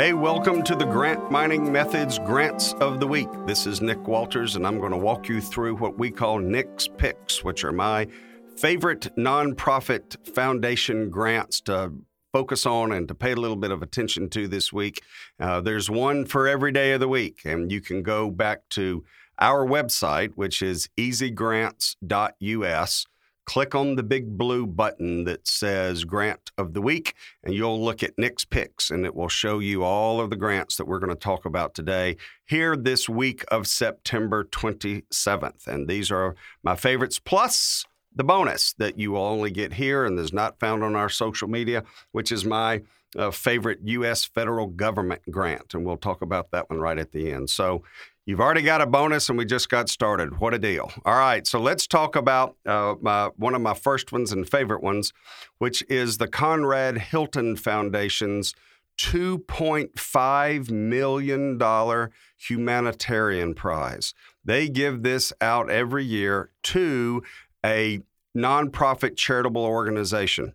Hey, welcome to the Grant Mining Methods Grants of the Week. This is Nick Walters, and I'm going to walk you through what we call Nick's Picks, which are my favorite nonprofit foundation grants to focus on and to pay a little bit of attention to this week. Uh, there's one for every day of the week, and you can go back to our website, which is easygrants.us click on the big blue button that says Grant of the Week, and you'll look at Nick's Picks, and it will show you all of the grants that we're going to talk about today here this week of September 27th. And these are my favorites, plus the bonus that you will only get here and is not found on our social media, which is my uh, favorite U.S. federal government grant. And we'll talk about that one right at the end. So You've already got a bonus, and we just got started. What a deal! All right, so let's talk about uh, my, one of my first ones and favorite ones, which is the Conrad Hilton Foundation's $2.5 million humanitarian prize. They give this out every year to a nonprofit charitable organization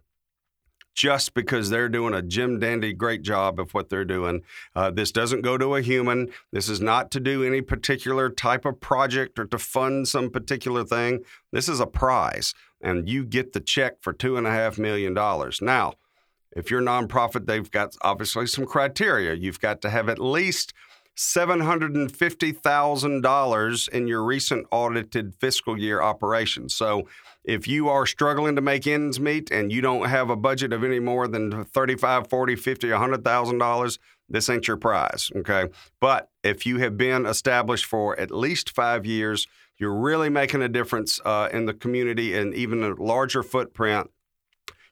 just because they're doing a Jim Dandy great job of what they're doing. Uh, this doesn't go to a human. This is not to do any particular type of project or to fund some particular thing. This is a prize, and you get the check for $2.5 million. Now, if you're a nonprofit, they've got obviously some criteria. You've got to have at least $750,000 in your recent audited fiscal year operations. So if you are struggling to make ends meet and you don't have a budget of any more than 35, 40, 50, $100,000, this ain't your prize, okay? But if you have been established for at least five years, you're really making a difference uh, in the community and even a larger footprint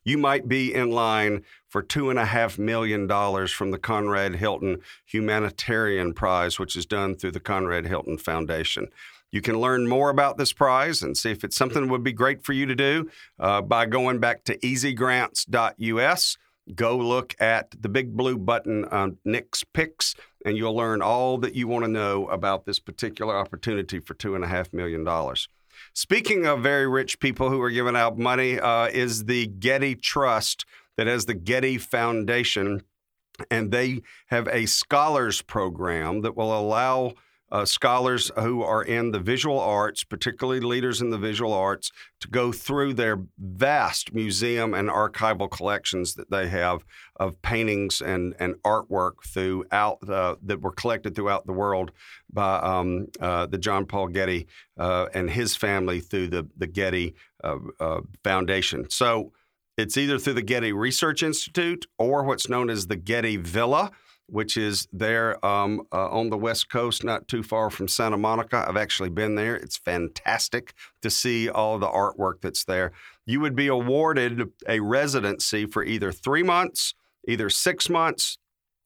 you might be in line for $2.5 million from the Conrad Hilton Humanitarian Prize, which is done through the Conrad Hilton Foundation. You can learn more about this prize and see if it's something that would be great for you to do uh, by going back to easygrants.us. Go look at the big blue button on Nick's Picks, and you'll learn all that you want to know about this particular opportunity for $2.5 million. Speaking of very rich people who are giving out money, uh, is the Getty Trust that has the Getty Foundation, and they have a scholars program that will allow uh, scholars who are in the visual arts, particularly leaders in the visual arts, to go through their vast museum and archival collections that they have of paintings and, and artwork throughout uh, that were collected throughout the world by um, uh, the John Paul Getty uh, and his family through the the Getty uh, Foundation. So. It's either through the Getty Research Institute or what's known as the Getty Villa, which is there um, uh, on the West Coast, not too far from Santa Monica. I've actually been there. It's fantastic to see all the artwork that's there. You would be awarded a residency for either three months, either six months,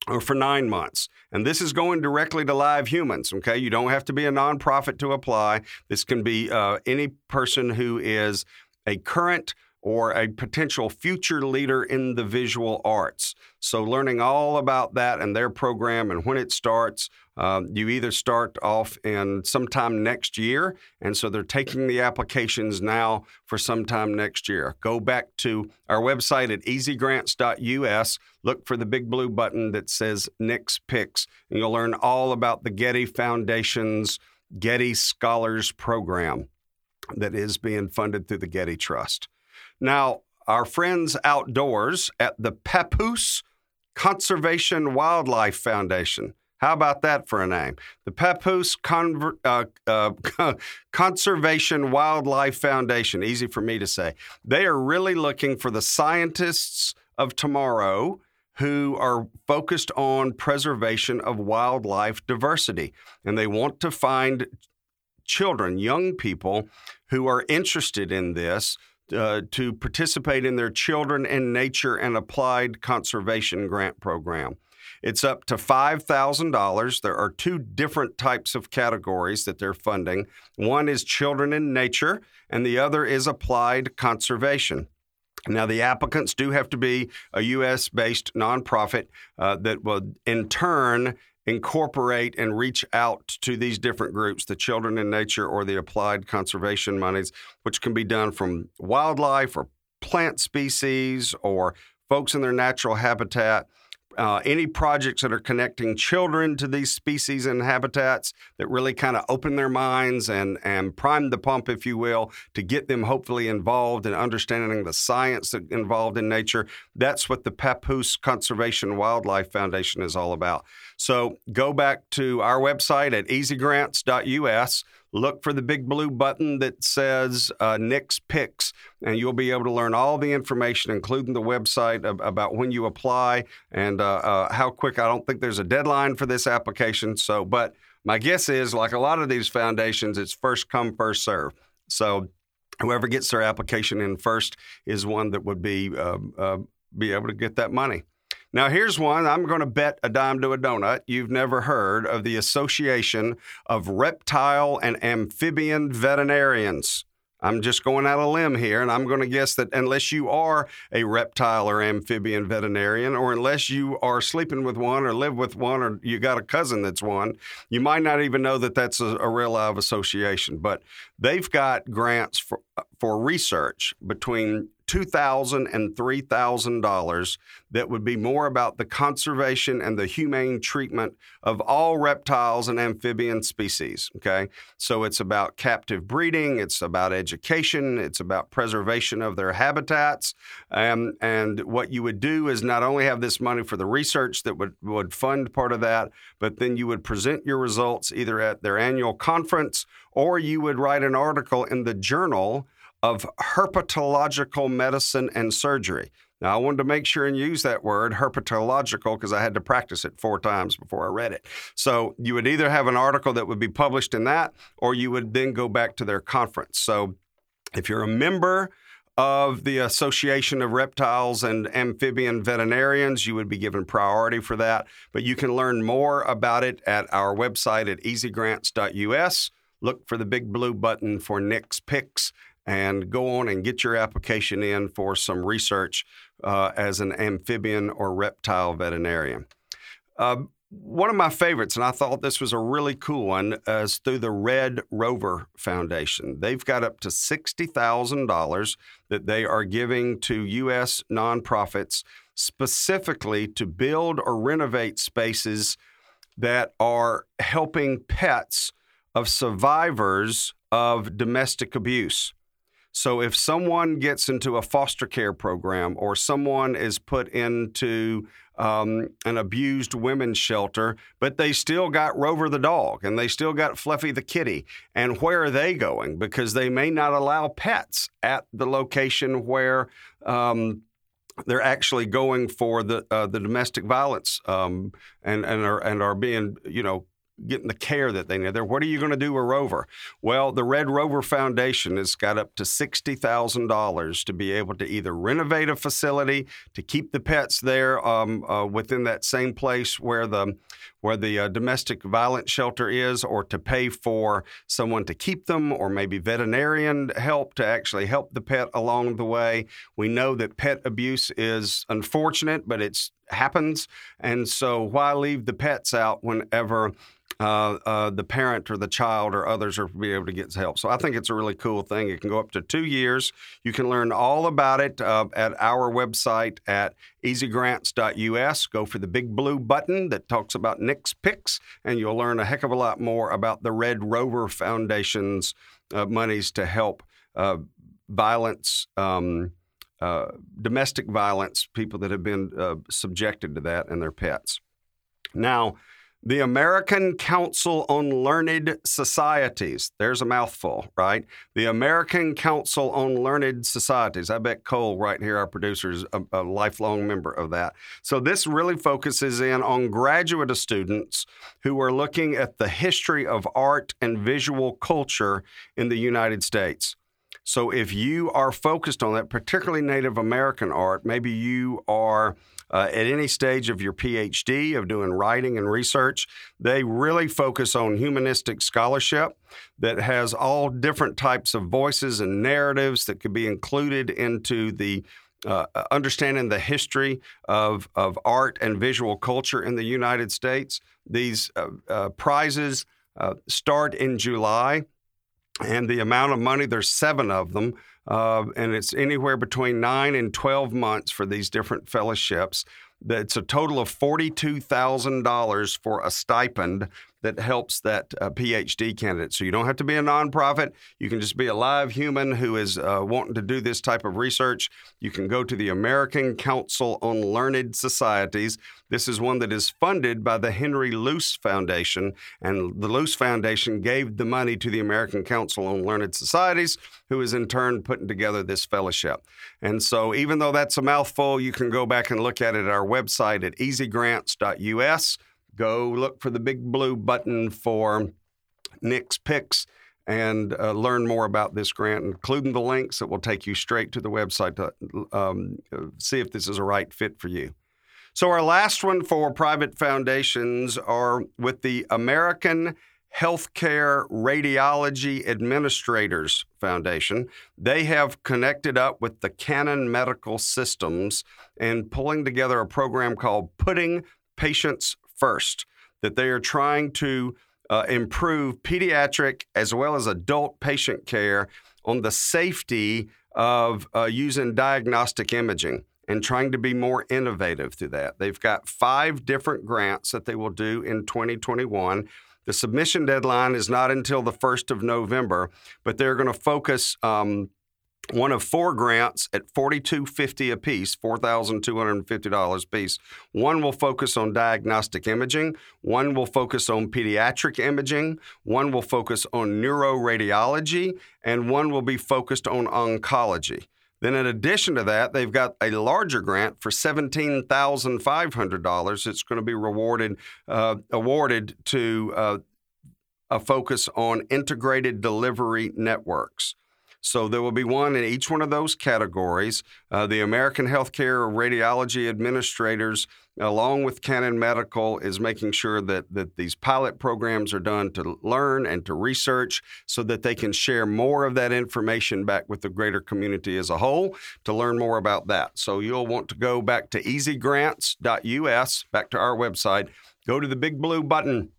or for nine months. And this is going directly to live humans, okay? You don't have to be a nonprofit to apply. This can be uh, any person who is a current or a potential future leader in the visual arts. So, learning all about that and their program and when it starts, uh, you either start off in sometime next year, and so they're taking the applications now for sometime next year. Go back to our website at easygrants.us, look for the big blue button that says Nick's Picks, and you'll learn all about the Getty Foundation's Getty Scholars Program that is being funded through the Getty Trust. Now, our friends outdoors at the Papoose Conservation Wildlife Foundation. How about that for a name? The Papoose Conver- uh, uh, Conservation Wildlife Foundation. Easy for me to say. They are really looking for the scientists of tomorrow who are focused on preservation of wildlife diversity. And they want to find children, young people who are interested in this uh, to participate in their Children in Nature and Applied Conservation Grant Program. It's up to $5,000. There are two different types of categories that they're funding. One is Children in Nature, and the other is Applied Conservation. Now, the applicants do have to be a U.S. based nonprofit uh, that will, in turn, incorporate and reach out to these different groups, the Children in Nature or the Applied Conservation Monies, which can be done from wildlife or plant species or folks in their natural habitat. Uh, any projects that are connecting children to these species and habitats that really kind of open their minds and, and prime the pump, if you will, to get them hopefully involved in understanding the science involved in nature. That's what the Papoose Conservation Wildlife Foundation is all about. So go back to our website at easygrants.us look for the big blue button that says uh, Nick's Picks, and you'll be able to learn all the information, including the website of, about when you apply and uh, uh, how quick. I don't think there's a deadline for this application. So, but my guess is, like a lot of these foundations, it's first come, first serve. So, whoever gets their application in first is one that would be uh, uh, be able to get that money. Now, here's one I'm going to bet a dime to a donut. You've never heard of the Association of Reptile and Amphibian Veterinarians. I'm just going out a limb here, and I'm going to guess that unless you are a reptile or amphibian veterinarian, or unless you are sleeping with one or live with one, or you got a cousin that's one, you might not even know that that's a, a real live association. But they've got grants for, for research between $2,000 and $3,000 that would be more about the conservation and the humane treatment of all reptiles and amphibian species. Okay. So it's about captive breeding, it's about education, it's about preservation of their habitats. Um, and what you would do is not only have this money for the research that would, would fund part of that, but then you would present your results either at their annual conference or you would write an article in the journal of herpetological medicine and surgery. Now, I wanted to make sure and use that word, herpetological, because I had to practice it four times before I read it. So you would either have an article that would be published in that, or you would then go back to their conference. So if you're a member of the Association of Reptiles and Amphibian Veterinarians, you would be given priority for that. But you can learn more about it at our website at easygrants.us. Look for the big blue button for Nick's Picks and go on and get your application in for some research uh, as an amphibian or reptile veterinarian. Uh, one of my favorites, and I thought this was a really cool one, is through the Red Rover Foundation. They've got up to $60,000 that they are giving to U.S. nonprofits specifically to build or renovate spaces that are helping pets of survivors of domestic abuse. So if someone gets into a foster care program or someone is put into um, an abused women's shelter, but they still got Rover the dog and they still got Fluffy the kitty. And where are they going? Because they may not allow pets at the location where. Um, they're actually going for the uh, the domestic violence um, and and are and are being you know getting the care that they need there. What are you going to do with Rover? Well, the Red Rover Foundation has got up to $60,000 to be able to either renovate a facility to keep the pets there um, uh, within that same place where the where the uh, domestic violence shelter is, or to pay for someone to keep them, or maybe veterinarian help to actually help the pet along the way. We know that pet abuse is unfortunate, but it's happens, and so why leave the pets out whenever uh, uh, the parent or the child or others are be able to get help. So I think it's a really cool thing. It can go up to two years. You can learn all about it uh, at our website at easygrants.us. Go for the big blue button that talks about Nick's Picks, and you'll learn a heck of a lot more about the Red Rover Foundation's uh, monies to help uh, violence. Um, uh, domestic violence, people that have been subjected to that, and their pets. Now, the American Council on Learned Societies. There's a mouthful, right? The American Council on Learned Societies. I bet Cole, right here, our producer, is a, a lifelong member of that. So this really focuses in on graduate students who are looking at the history of art and visual culture in the United States. So if you are focused on that, particularly Native American art, maybe you are uh, at any stage of your PhD, of doing writing and research, they really focus on humanistic scholarship that has all different types of voices and narratives that could be included into the uh, understanding the history of, of art and visual culture in the United States. These uh, uh, prizes uh, start in July, and the amount of money, there's seven of them, uh, and it's anywhere between nine and 12 months for these different fellowships. It's a total of $42,000 for a stipend that helps that uh, PhD candidate. So you don't have to be a nonprofit. You can just be a live human who is uh, wanting to do this type of research. You can go to the American Council on Learned Societies. This is one that is funded by the Henry Luce Foundation, and the Luce Foundation gave the money to the American Council on Learned Societies, who is in turn putting together this fellowship. And so, even though that's a mouthful, you can go back and look at it at our website at easygrants.us go look for the big blue button for Nick's Picks and uh, learn more about this grant, including the links that will take you straight to the website to um, see if this is a right fit for you. So, our last one for private foundations are with the American Healthcare Radiology Administrators Foundation. They have connected up with the Canon Medical Systems and pulling together a program called Putting Patients first, that they are trying to uh, improve pediatric as well as adult patient care on the safety of uh, using diagnostic imaging and trying to be more innovative through that. They've got five different grants that they will do in 2021. The submission deadline is not until the 1st of November, but they're going to focus um, one of four grants at $42.50 a piece, $4,250 a piece. One will focus on diagnostic imaging, one will focus on pediatric imaging, one will focus on neuroradiology, and one will be focused on oncology. Then, in addition to that, they've got a larger grant for $17,500. It's going to be rewarded, uh, awarded to uh, a focus on integrated delivery networks. So there will be one in each one of those categories. Uh, the American Healthcare Radiology Administrators, along with Canon Medical, is making sure that, that these pilot programs are done to learn and to research so that they can share more of that information back with the greater community as a whole to learn more about that. So you'll want to go back to easygrants.us, back to our website, go to the big blue button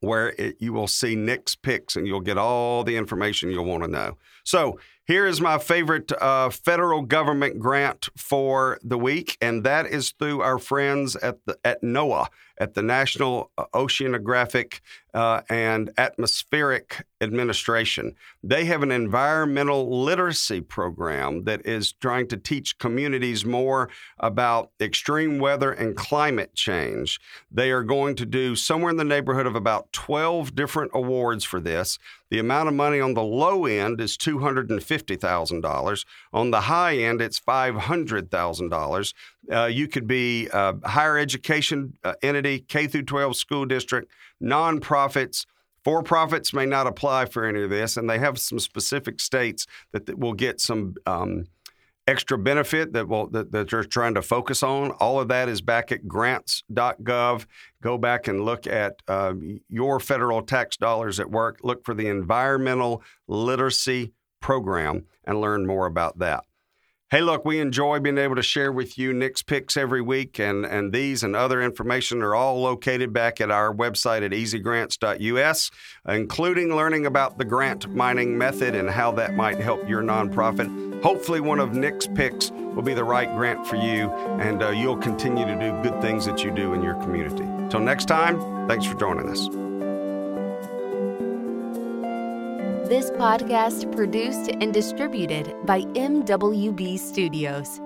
where it, you will see Nick's picks and you'll get all the information you'll want to know. So here is my favorite uh, federal government grant for the week, and that is through our friends at the, at NOAA, at the National Oceanographic uh, and Atmospheric Administration. They have an environmental literacy program that is trying to teach communities more about extreme weather and climate change. They are going to do somewhere in the neighborhood of about 12 different awards for this. The amount of money on the low end is $250,000. On the high end, it's $500,000. Uh, you could be a higher education uh, entity, K through 12 school district, nonprofits. For profits may not apply for any of this, and they have some specific states that, that will get some um, extra benefit that will that, that they're trying to focus on. All of that is back at grants.gov. Go back and look at uh, your federal tax dollars at work. Look for the environmental literacy program and learn more about that. Hey, look, we enjoy being able to share with you Nick's picks every week, and, and these and other information are all located back at our website at easygrants.us, including learning about the grant mining method and how that might help your nonprofit. Hopefully, one of Nick's picks will be the right grant for you, and uh, you'll continue to do good things that you do in your community. Till next time, thanks for joining us. This podcast produced and distributed by MWB Studios.